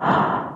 Ah.